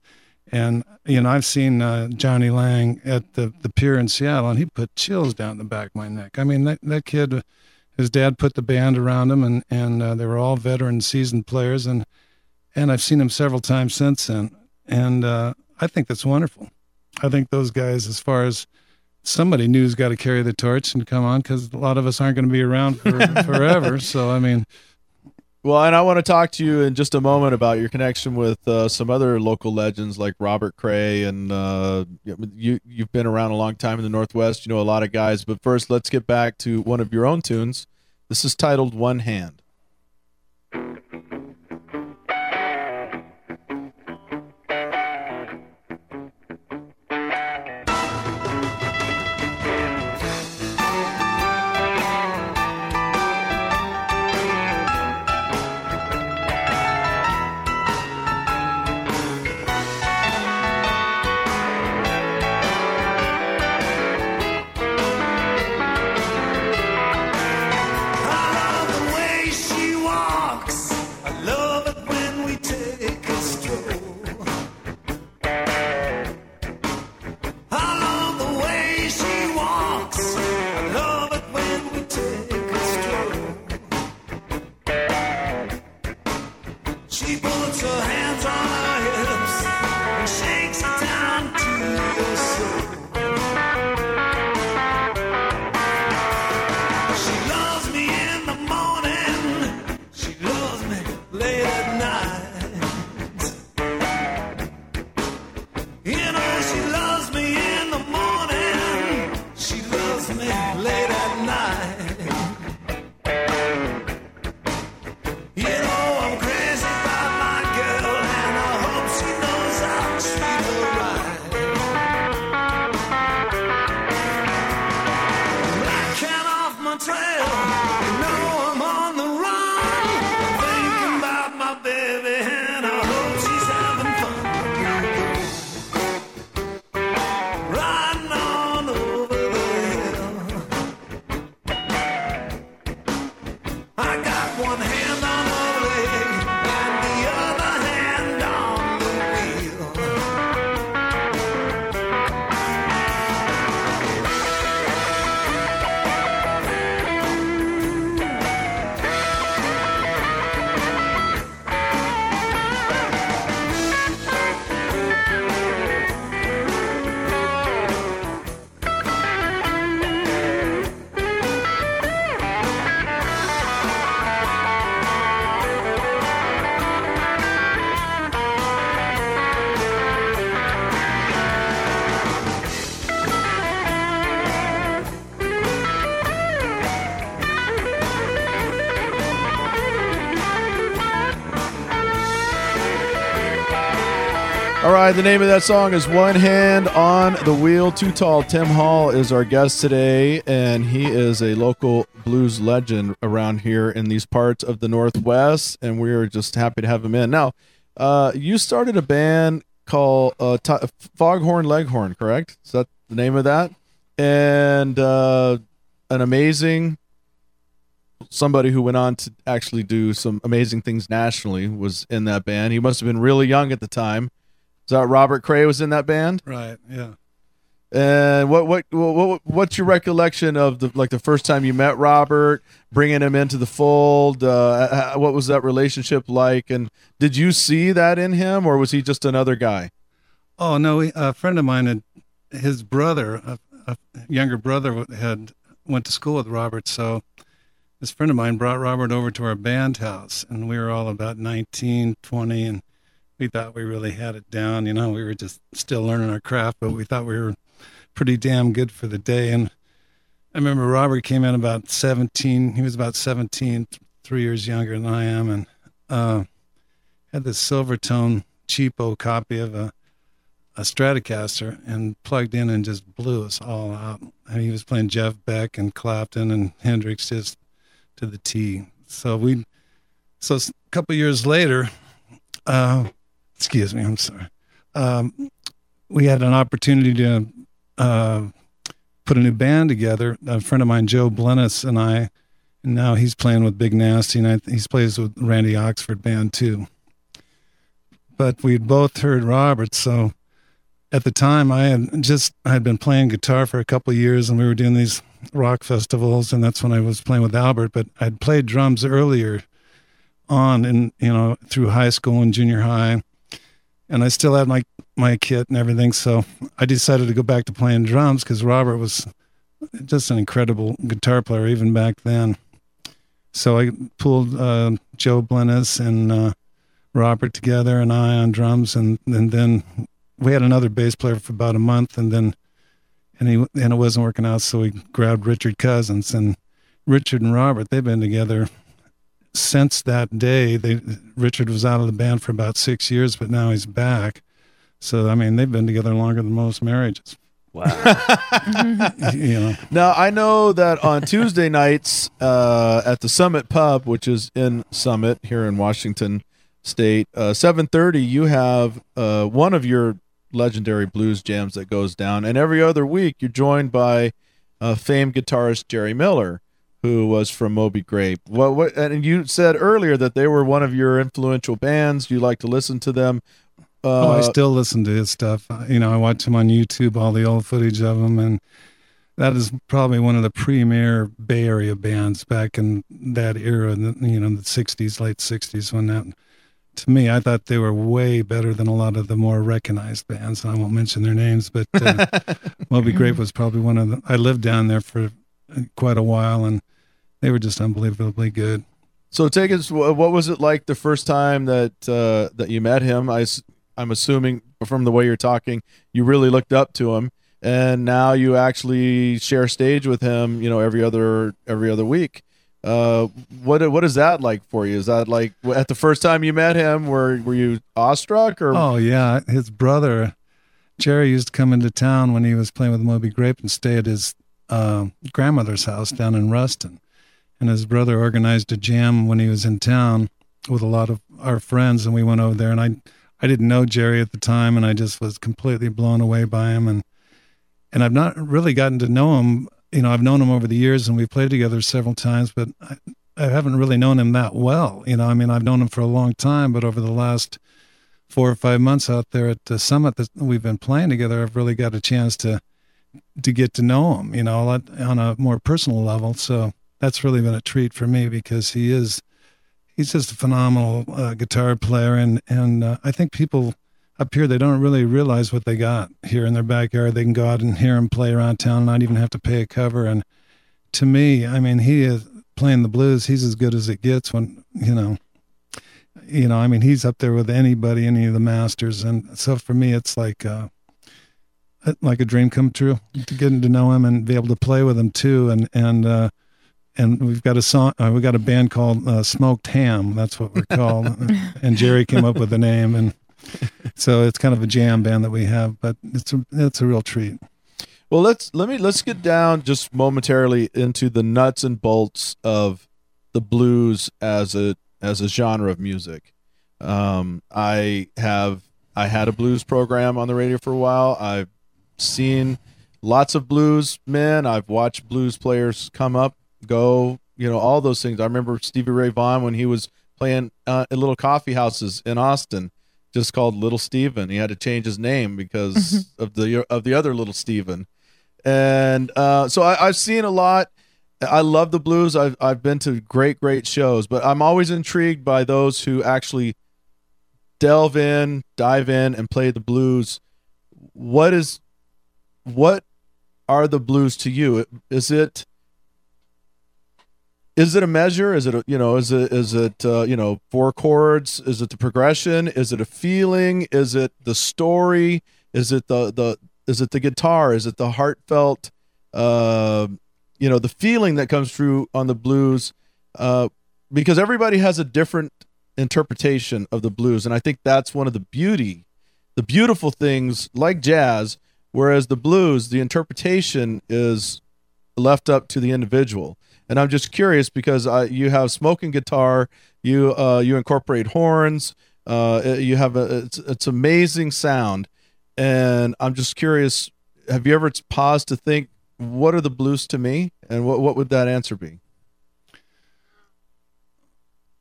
And you know, I've seen uh, Jonny Lang at the the pier in Seattle, and he put chills down the back of my neck. I mean, that that kid, his dad put the band around him, and and uh, they were all veteran, seasoned players, and and I've seen him several times since then, and uh, I think that's wonderful. I think those guys, as far as somebody new's got to carry the torch and come on, because a lot of us aren't going to be around for, forever. So I mean. Well, and I want to talk to you in just a moment about your connection with uh, some other local legends like Robert Cray, and uh, you you've been around a long time in the Northwest. You know a lot of guys, but first, let's get back to one of your own tunes. This is titled "One Hand." All right, the name of that song is One Hand on the Wheel. Too Tall. Tim Hall is our guest today, and he is a local blues legend around here in these parts of the Northwest, and we're just happy to have him in. Now, uh, you started a band called uh, T- Foghorn Leghorn, correct? Is that the name of that? And uh, an amazing somebody who went on to actually do some amazing things nationally was in that band. He must have been really young at the time. Is that Robert Cray was in that band? Right. Yeah. And what what what what's your recollection of the like the first time you met Robert, bringing him into the fold? Uh, what was that relationship like? And did you see that in him, or was he just another guy? Oh no, a friend of mine and his brother, a, a younger brother, had went to school with Robert. So this friend of mine brought Robert over to our band house, and we were all about 19, 20, and we thought we really had it down. You know, we were just still learning our craft, but we thought we were pretty damn good for the day. And I remember Robert came in about 17. He was about 17, th- three years younger than I am, and uh, had this Silvertone cheapo copy of a a Stratocaster and plugged in and just blew us all out. I mean, he was playing Jeff Beck and Clapton and Hendrix just to the T. So we, so a couple years later, uh, excuse me, I'm sorry. Um, we had an opportunity to uh, put a new band together. A friend of mine, Joe Blennis, and I, and now he's playing with Big Nasty, and I, he plays with Randy Oxford Band too. But we'd both heard Robert, so at the time I had just I had been playing guitar for a couple years and we were doing these rock festivals and that's when I was playing with Albert but I'd played drums earlier on in you know through high school and junior high and I still had my my kit and everything. So I decided to go back to playing drums cuz Robert was just an incredible guitar player even back then. So I pulled uh, Joe Blennis and uh, Robert together and I on drums and and then we had another bass player for about a month and then and he and it wasn't working out so we grabbed richard cousins and richard and robert they've been together since that day they richard was out of the band for about six years but now he's back. So i mean they've been together longer than most marriages. Wow. You know Now I know that on Tuesday nights uh, at the Summit Pub, which is in Summit here in Washington State, uh, seven thirty, you have uh, one of your legendary blues jams that goes down, and every other week you're joined by uh, famed guitarist Jerry Miller, who was from Moby Grape. What, what? And you said earlier that they were one of your influential bands. You like to listen to them. oh i Uh, still listen to his stuff Uh, you know i watch him on youtube all the old footage of him and that is probably one of the premier Bay Area bands back in that era, you know, the '60s, late '60s. When that, to me, I thought they were way better than a lot of the more recognized bands. I won't mention their names, but uh, Moby Grape was probably one of the. I lived down there for quite a while, and they were just unbelievably good. So take us. What was it like the first time that uh, that you met him? I, am assuming from the way you're talking, you really looked up to him, and now you actually share stage with him. You know, every other every other week. Uh, what what is that like for you? Is that like at the first time you met him? Were were you awestruck or? Oh yeah, his brother Jerry used to come into town when he was playing with Moby Grape and stay at his uh, grandmother's house down in Ruston. And his brother organized a jam when he was in town with a lot of our friends, and we went over there. And I I didn't know Jerry at the time, and I just was completely blown away by him. And and I've not really gotten to know him. You know, I've known him over the years, and we've played together several times, but I, I haven't really known him that well. You know, I mean, I've known him for a long time, but over the last four or five months out there at the summit that we've been playing together, I've really got a chance to to get to know him, you know, on a more personal level. So that's really been a treat for me because he is he's just a phenomenal uh, guitar player, and and uh, I think people up here they don't really realize what they got here in their backyard. They can go out and hear him play around town, not even have to pay a cover. And to me, I mean, he is playing the blues. He's as good as it gets when you know you know, I mean, he's up there with anybody, any of the masters, and so for me, it's like uh, like a dream come true to getting to know him and be able to play with him too, and and uh, and we've got a song, uh, we got a band called uh, Smoked Ham. That's what we're called, and Jerry came up with the name, and so it's kind of a jam band that we have, but it's a, it's a real treat. Well, let's let me let's get down just momentarily into the nuts and bolts of the blues as a as a genre of music. Um, I have I had a blues program on the radio for a while. I've seen lots of blues men. I've watched blues players come up, go, you know, all those things. I remember Stevie Ray Vaughan when he was playing uh, in little coffee houses in Austin, just called Little Steven. He had to change his name because of the of the other Little Steven. And uh, so I, I've seen a lot. I love the blues. I've I've been to great great shows, but I'm always intrigued by those who actually delve in, dive in, and play the blues. What is what are the blues to you? Is it is it a measure? Is it a, you know? Is it is it uh, you know four chords? Is it the progression? Is it a feeling? Is it the story? Is it the the is it the guitar? Is it the heartfelt? Uh, you know the feeling that comes through on the blues. Uh, because everybody has a different interpretation of the blues, and I think that's one of the beauty, the beautiful things like jazz. Whereas the blues, the interpretation is left up to the individual and I'm just curious because uh, you have smoking guitar, you uh, you incorporate horns, uh, you have a it's, it's amazing sound, and I'm just curious. Have you ever paused to think what are the blues to me, and what what would that answer be?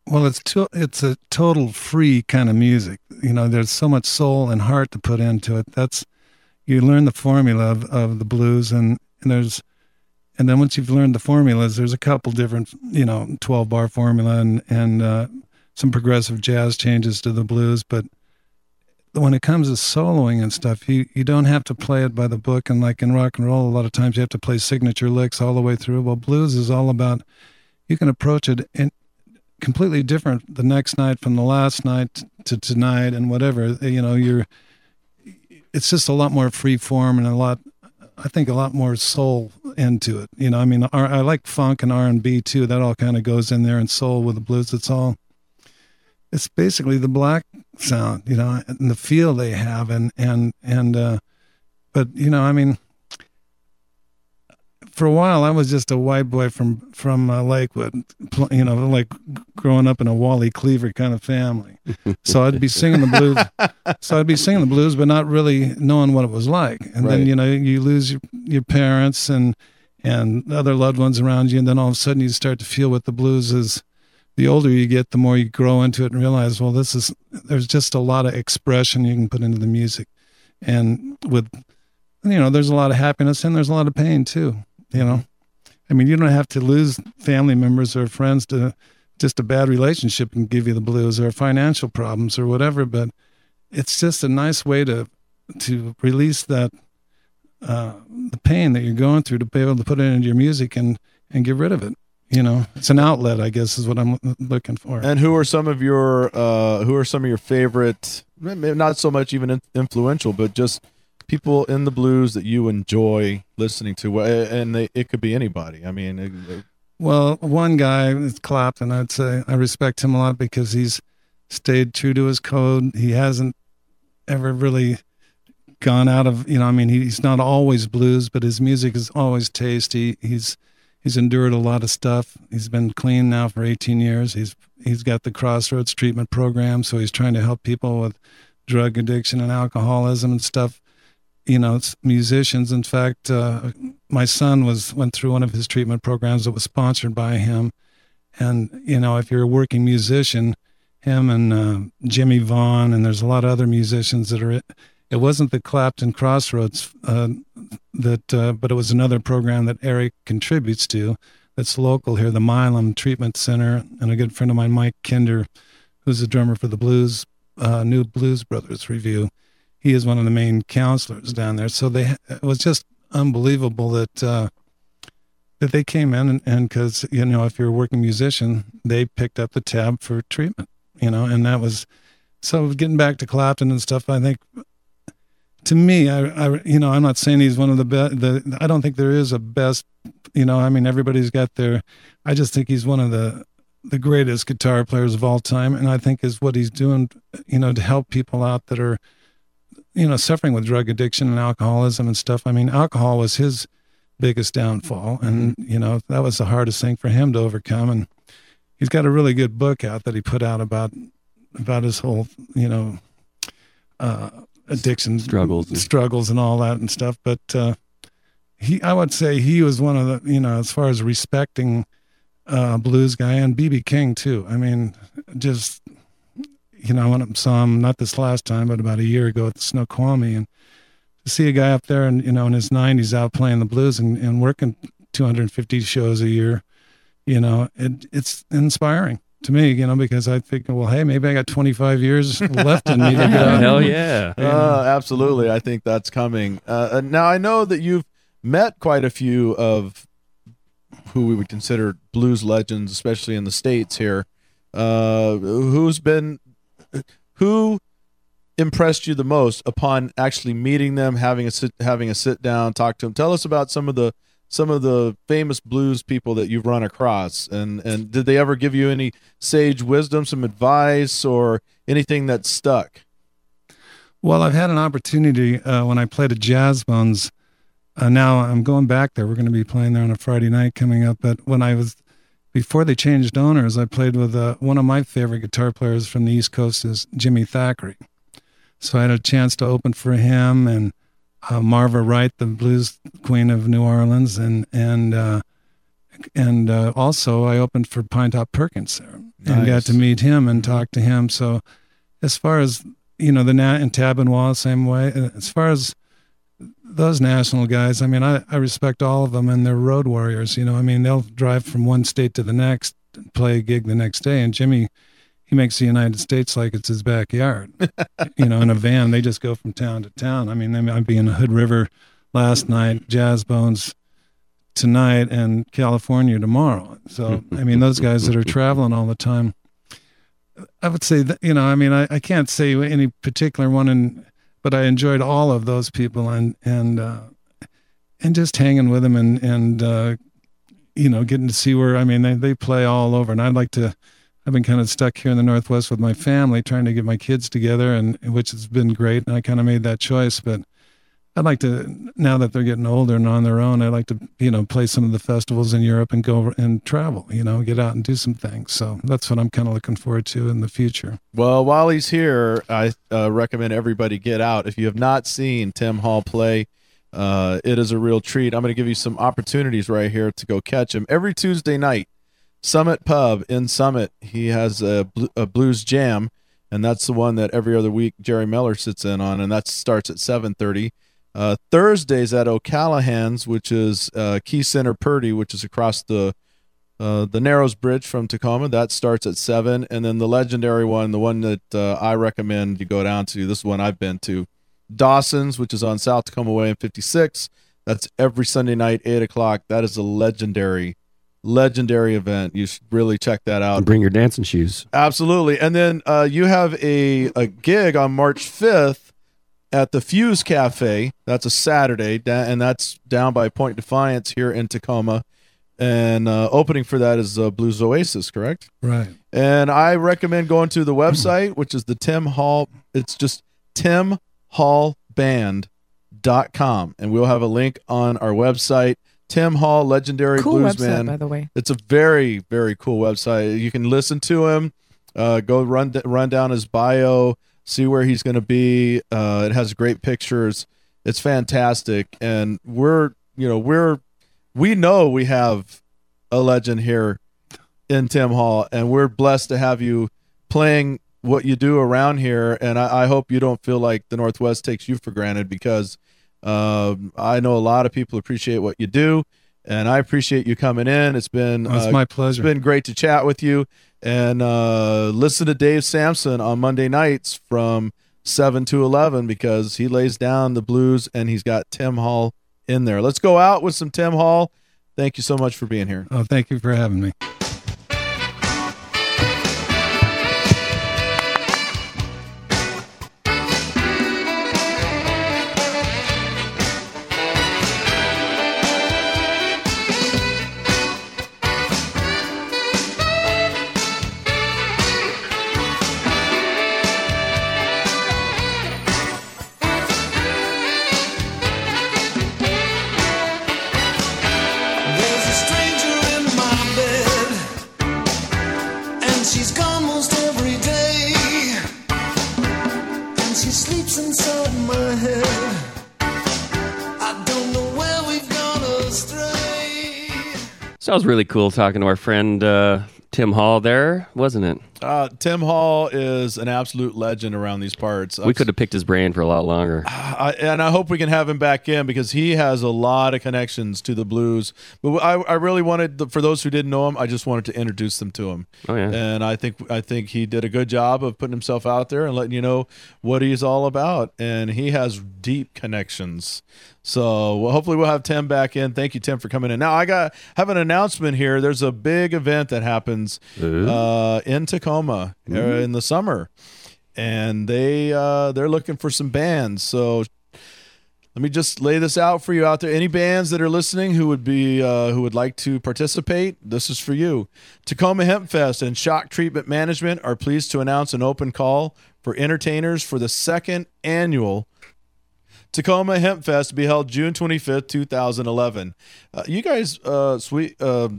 Well, it's to, it's a total free kind of music. You know, there's so much soul and heart to put into it. That's you learn the formula of, of the blues, and, and there's and then once you've learned the formulas, there's a couple different, you know, 12 bar formula and and uh, some progressive jazz changes to the blues. But when it comes to soloing and stuff, you you don't have to play it by the book. And like in rock and roll, a lot of times you have to play signature licks all the way through. Well, blues is all about you can approach it in completely different the next night from the last night to tonight and whatever. You know, you're it's just a lot more free form and a lot I think a lot more soul into it. You know, I mean, I like funk and R and B too. That all kind of goes in there, and soul with the blues. It's all. It's basically the black sound, you know, and the feel they have, and and and. uh But you know, I mean, for a while I was just a white boy from from uh, Lakewood, you know, like growing up in a Wally Cleaver kind of family. So I'd be singing the blues. so I'd be singing the blues, but not really knowing what it was like. And Right. then you know you lose your your parents and and other loved ones around you, and then all of a sudden you start to feel what the blues is. The older you get, the more you grow into it and realize, well, this is there's just a lot of expression you can put into the music, and with you know, there's a lot of happiness and there's a lot of pain too. You know, I mean, you don't have to lose family members or friends to just a bad relationship and give you the blues or financial problems or whatever. But it's just a nice way to to release that uh, the pain that you're going through to be able to put it into your music and and get rid of it. You know, it's an outlet, I guess, is what I'm looking for. And who are some of your uh, who are some of your favorite? Not so much even influential, but just people in the blues that you enjoy listening to, and they, it could be anybody. I mean, it- it- Well, one guy is Clapton. I'd say I respect him a lot because he's stayed true to his code. He hasn't ever really gone out of you know. I mean, he's not always blues, but his music is always tasty. He's he's endured a lot of stuff. He's been clean now for 18 years. He's he's got the Crossroads treatment program, so he's trying to help people with drug addiction and alcoholism and stuff. You know, musicians. In fact, uh, my son was went through one of his treatment programs that was sponsored by him. And you know, if you're a working musician, him and uh, Jimmie Vaughan, and there's a lot of other musicians that are. It wasn't the Clapton Crossroads uh, that, uh, but it was another program that Eric contributes to. That's local here, the Milam Treatment Center, and a good friend of mine, Mike Kinder, who's the drummer for the Blues uh, New Blues Brothers Review. He is one of the main counselors down there. So they it was just unbelievable that uh, that they came in and because you know if you're a working musician, they picked up the tab for treatment. You know, and that was so getting back to Clapton and stuff. I think to me, I, I you know I'm not saying he's one of the best. The I don't think there is a best. You know, I mean everybody's got their. I just think he's one of the the greatest guitar players of all time, and I think is what he's doing, you know, to help people out that are, you know, suffering with drug addiction and alcoholism and stuff. I mean, alcohol was his biggest downfall, and you know that was the hardest thing for him to overcome. And he's got a really good book out that he put out about about his whole, you know, uh, addiction Struggles. struggles and all that and stuff. But uh, he, I would say he was one of the, you know, as far as respecting uh, blues guy and BB King too. I mean, just you know, when I saw him not this last time, but about a year ago at the Snoqualmie, and to see a guy up there and you know in his 90s out playing the blues and, and working 250 shows a year, you know, it, it's inspiring to me, you know, because I think, well, hey, maybe I got 25 years left in me to get. Hell yeah. Uh, absolutely. I think that's coming. Uh, now I know that you've met quite a few of who we would consider blues legends, especially in the states here. Uh, who's been who impressed you the most upon actually meeting them, having a sit, having a sit down, talk to them? Tell us about some of the some of the famous blues people that you've run across, and and did they ever give you any sage wisdom, some advice, or anything that stuck? Well, I've had an opportunity uh, when I played at Jazz Bones. Uh, now I'm going back there. We're going to be playing there on a Friday night coming up. But when I was before they changed owners, I played with uh, one of my favorite guitar players from the East Coast is Jimmy Thackery. So I had a chance to open for him and uh, Marva Wright, the blues queen of New Orleans, and and uh, and uh, also I opened for Pinetop Perkins there and got to meet him and talk to him. So as far as you know, the Nat and Tab and Wall, same way. Uh, As far as those national guys, I mean, I, I respect all of them and they're road warriors. You know, I mean, they'll drive from one state to the next, play a gig the next day. And Jimmy, he makes the United States like it's his backyard. you know, in a van, they just go from town to town. I mean, they might be in Hood River last night, Jazz Bones tonight, and California tomorrow. So, I mean, those guys that are traveling all the time. I would say that, you know, I mean, I, I can't say any particular one, and but I enjoyed all of those people and and uh, and just hanging with them and and uh, you know getting to see where I mean they they play all over, and I'd like to. I've been kind of stuck here in the Northwest with my family, trying to get my kids together, and which has been great. And I kind of made that choice, but I'd like to now that they're getting older and on their own. I'd like to you know play some of the festivals in Europe and go and travel. You know, get out and do some things. So that's what I'm kind of looking forward to in the future. Well, while he's here, I uh, recommend everybody get out. If you have not seen Tim Hall play, uh, it is a real treat. I'm going to give you some opportunities right here to go catch him every Tuesday night. Summit Pub in Summit. He has a, bl- a blues jam, and that's the one that every other week Jerry Miller sits in on, and that starts at 7:30. Uh, Thursdays at O'Callahan's, which is uh, Key Center Purdy, which is across the uh, the Narrows Bridge from Tacoma. That starts at seven, and then the legendary one, the one that uh, I recommend you go down to. This is one I've been to, Dawson's, which is on South Tacoma Way in 56. That's every Sunday night, eight o'clock. That is a legendary, legendary event. You should really check that out. Bring your dancing shoes. Absolutely. And then uh, you have a, a gig on March 5th at the Fuse Cafe. That's a Saturday, and that's down by Point Defiance here in Tacoma. And uh, opening for that is uh, Blues Oasis, correct? Right. And I recommend going to the website, which is the Tim Hall. It's just timhallband.com. And we'll have a link on our website. Tim Hall, legendary Cool blues website, man. by the way. It's a very, very cool website. You can listen to him, uh, go run run down his bio, see where he's going to be. Uh, it has great pictures. It's fantastic, and we're you know we're we know we have a legend here in Tim Hall, and we're blessed to have you playing what you do around here. And I, I hope you don't feel like the Northwest takes you for granted because um, I know a lot of people appreciate what you do, and I appreciate you coming in. It's been Oh, it's uh, my pleasure. It's been great to chat with you, and uh, listen to Dave Sampson on Monday nights from seven to eleven because he lays down the blues, and he's got Tim Hall in there. Let's go out with some Tim Hall. Thank you so much for being here. Oh, thank you for having me. That was really cool talking to our friend uh, Tim Hall there, wasn't it? Uh, Tim Hall is an absolute legend around these parts. We could have picked his brain for a lot longer. I, and I hope we can have him back in because he has a lot of connections to the blues. But I, I really wanted, for those who didn't know him, I just wanted to introduce them to him. Oh yeah. And I think I think he did a good job of putting himself out there and letting you know what he's all about. And he has deep connections. So well, hopefully we'll have Tim back in. Thank you, Tim, for coming in. Now I got have an announcement here. There's a big event that happens uh, in Tacoma uh, in the summer, and they uh, they're looking for some bands. So let me just lay this out for you out there. Any bands that are listening who would be uh, who would like to participate, this is for you. Tacoma Hemp Fest and Shock Treatment Management are pleased to announce an open call for entertainers for the second annual Tacoma Hemp Fest to be held June 25th, 2011. Uh, you guys, uh, sweet uh,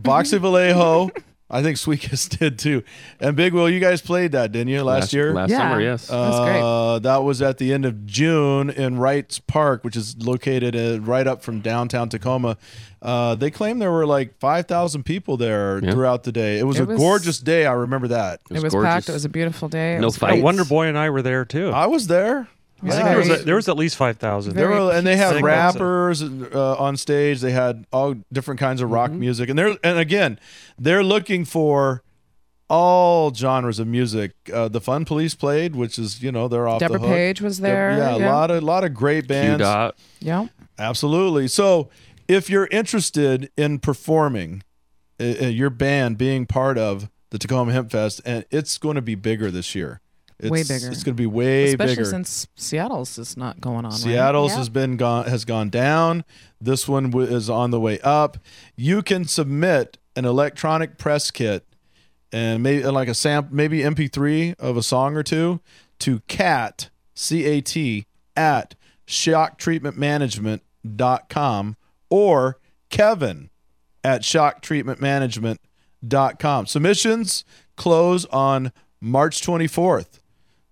Voxy Vallejo, I think Sweetest did too, and Big Will. You guys played that, didn't you, last, Last- year? last Yeah. summer, yes. That's great. Uh, that was at the end of June in Wrights Park, which is located uh, right up from downtown Tacoma. Uh, they claim there were like 5,000 people there Yeah. throughout the day. It was It a was- gorgeous day. I remember that. It was, packed. It was a beautiful day. It No was fights. Wonder Boy and I were there too. I was there. I think there was, a, there was at least five thousand. There were, and they had think that's it. rappers uh, on stage. They had all different kinds of rock Mm-hmm. music, and they're and again, they're looking for all genres of music. Uh, the Fun Police played, which is you know they're off Deborah the hook. Page was Deb- there, yeah, a lot of lot of great bands. Q bands. dot. Yeah. Absolutely. So, if you're interested in performing, uh, uh, your band being part of the Tacoma Hemp Fest, and it's going to be bigger this year. It's, Way bigger. It's going to be way bigger. Especially bigger. since Seattle's is not going on. right? Seattle's Yeah. has been gone has gone down. This one w- is on the way up. You can submit an electronic press kit and maybe like a sample, maybe MP3 of a song or two to cat c a t at shocktreatmentmanagement.com or Kevin at shocktreatmentmanagement.com. Submissions close on March 24th.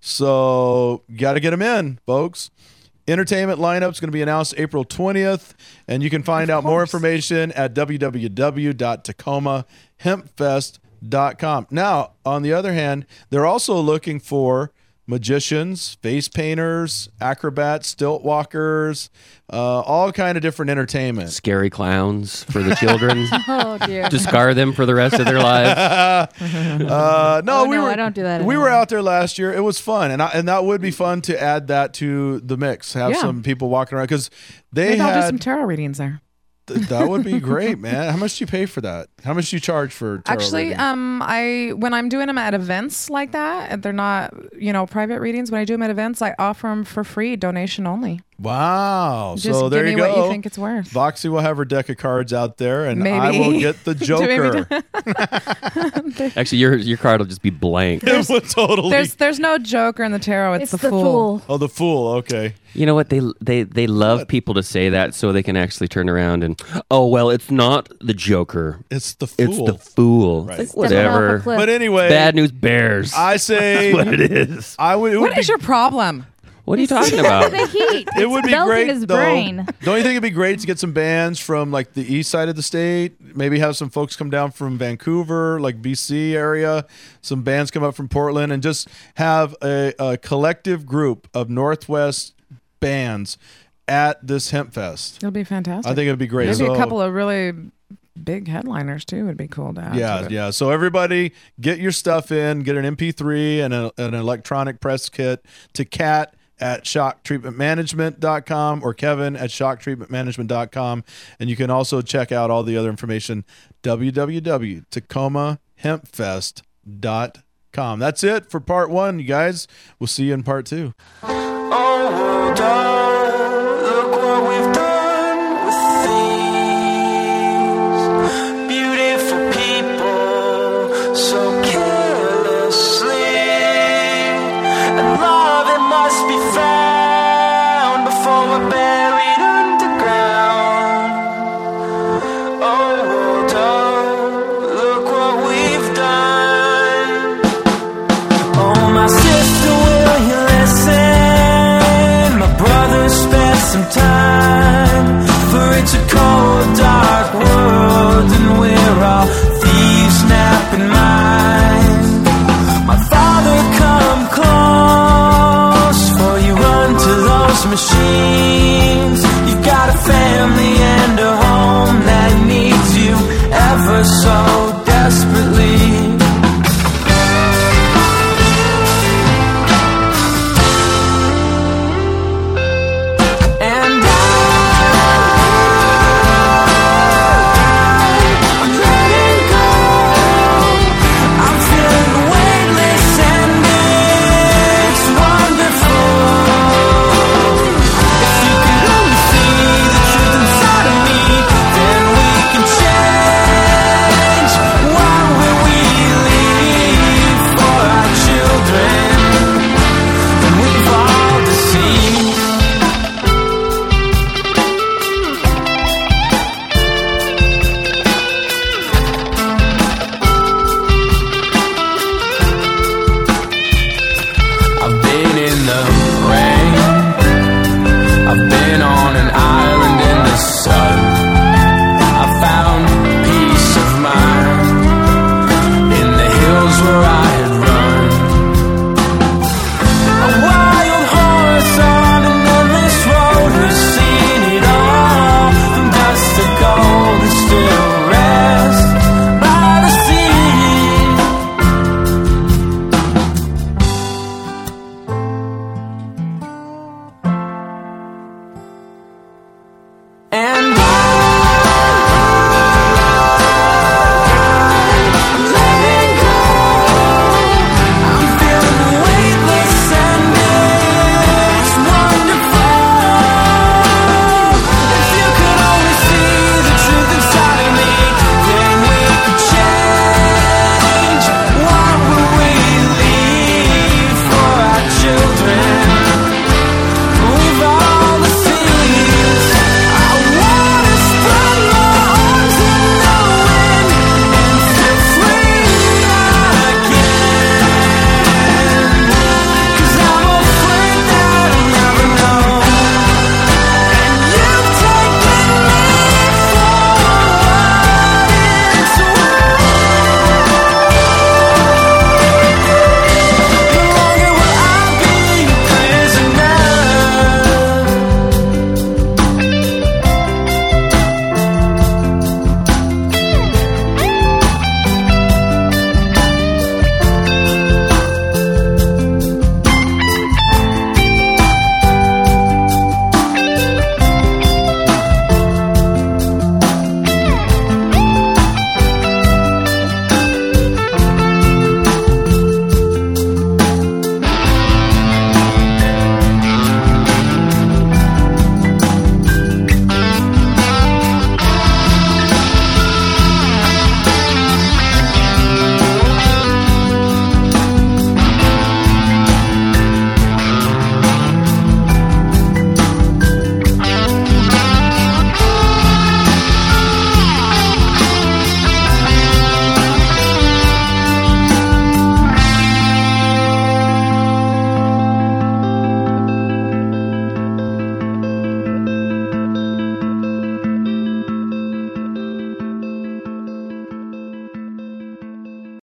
So, got to get them in, folks. Entertainment lineup is going to be announced April 20th, and you can find out more information at www.tacomahempfest.com. Now, on the other hand, they're also looking for magicians, face painters, acrobats, stilt walkers, uh, all kind of different entertainment. Scary clowns for the children. Oh, dear. to scar them for the rest of their lives. uh, no, Oh, we no, were. I don't do that We were out there last year. It was fun, and I, and that would be fun to add that to the mix. Have Yeah. some people walking around because they Maybe I'll do some tarot readings there. Th- that would be great, man. How much do you pay for that? How much do you charge for? tarot Actually, reading? um, I when I'm doing them at events like that, and they're not, you know, private readings. When I do them at events, I offer them for free, donation only. Wow. Just so there give you me go. what you think it's worth. Voxy will have her deck of cards out there, and I will get the Joker. Actually, your your card will just be blank. it totally. There's there's no joker in the tarot. It's, It's the, fool. oh, the fool. Okay. You know what? They they they love people to say that so they can actually turn around and oh well, it's not the Joker. It's the fool. It's the fool. Right. It's Stepping like, off a whatever. But anyway, Bad news bears. I say That's what it is. I would. It would What be is your problem? What are you talking about? the heat. It would be melting great, his though. brain. Don't you think it'd be great to get some bands from like the east side of the state? Maybe have some folks come down from Vancouver, like BC area. Some bands come up from Portland, and just have a, a collective group of Northwest bands at this Hemp Fest. It'll be fantastic. I think it'd be great. Maybe So- a couple of really big headliners too would be cool to add. Yeah, it. yeah. So everybody, get your stuff in. Get an MP3 and a, an electronic press kit to Cat at shocktreatmentmanagement.com or Kevin at shocktreatmentmanagement.com. And you can also check out all the other information www.tacomahempfest.com. That's it for part one, you guys. We'll see you in part two. Oh,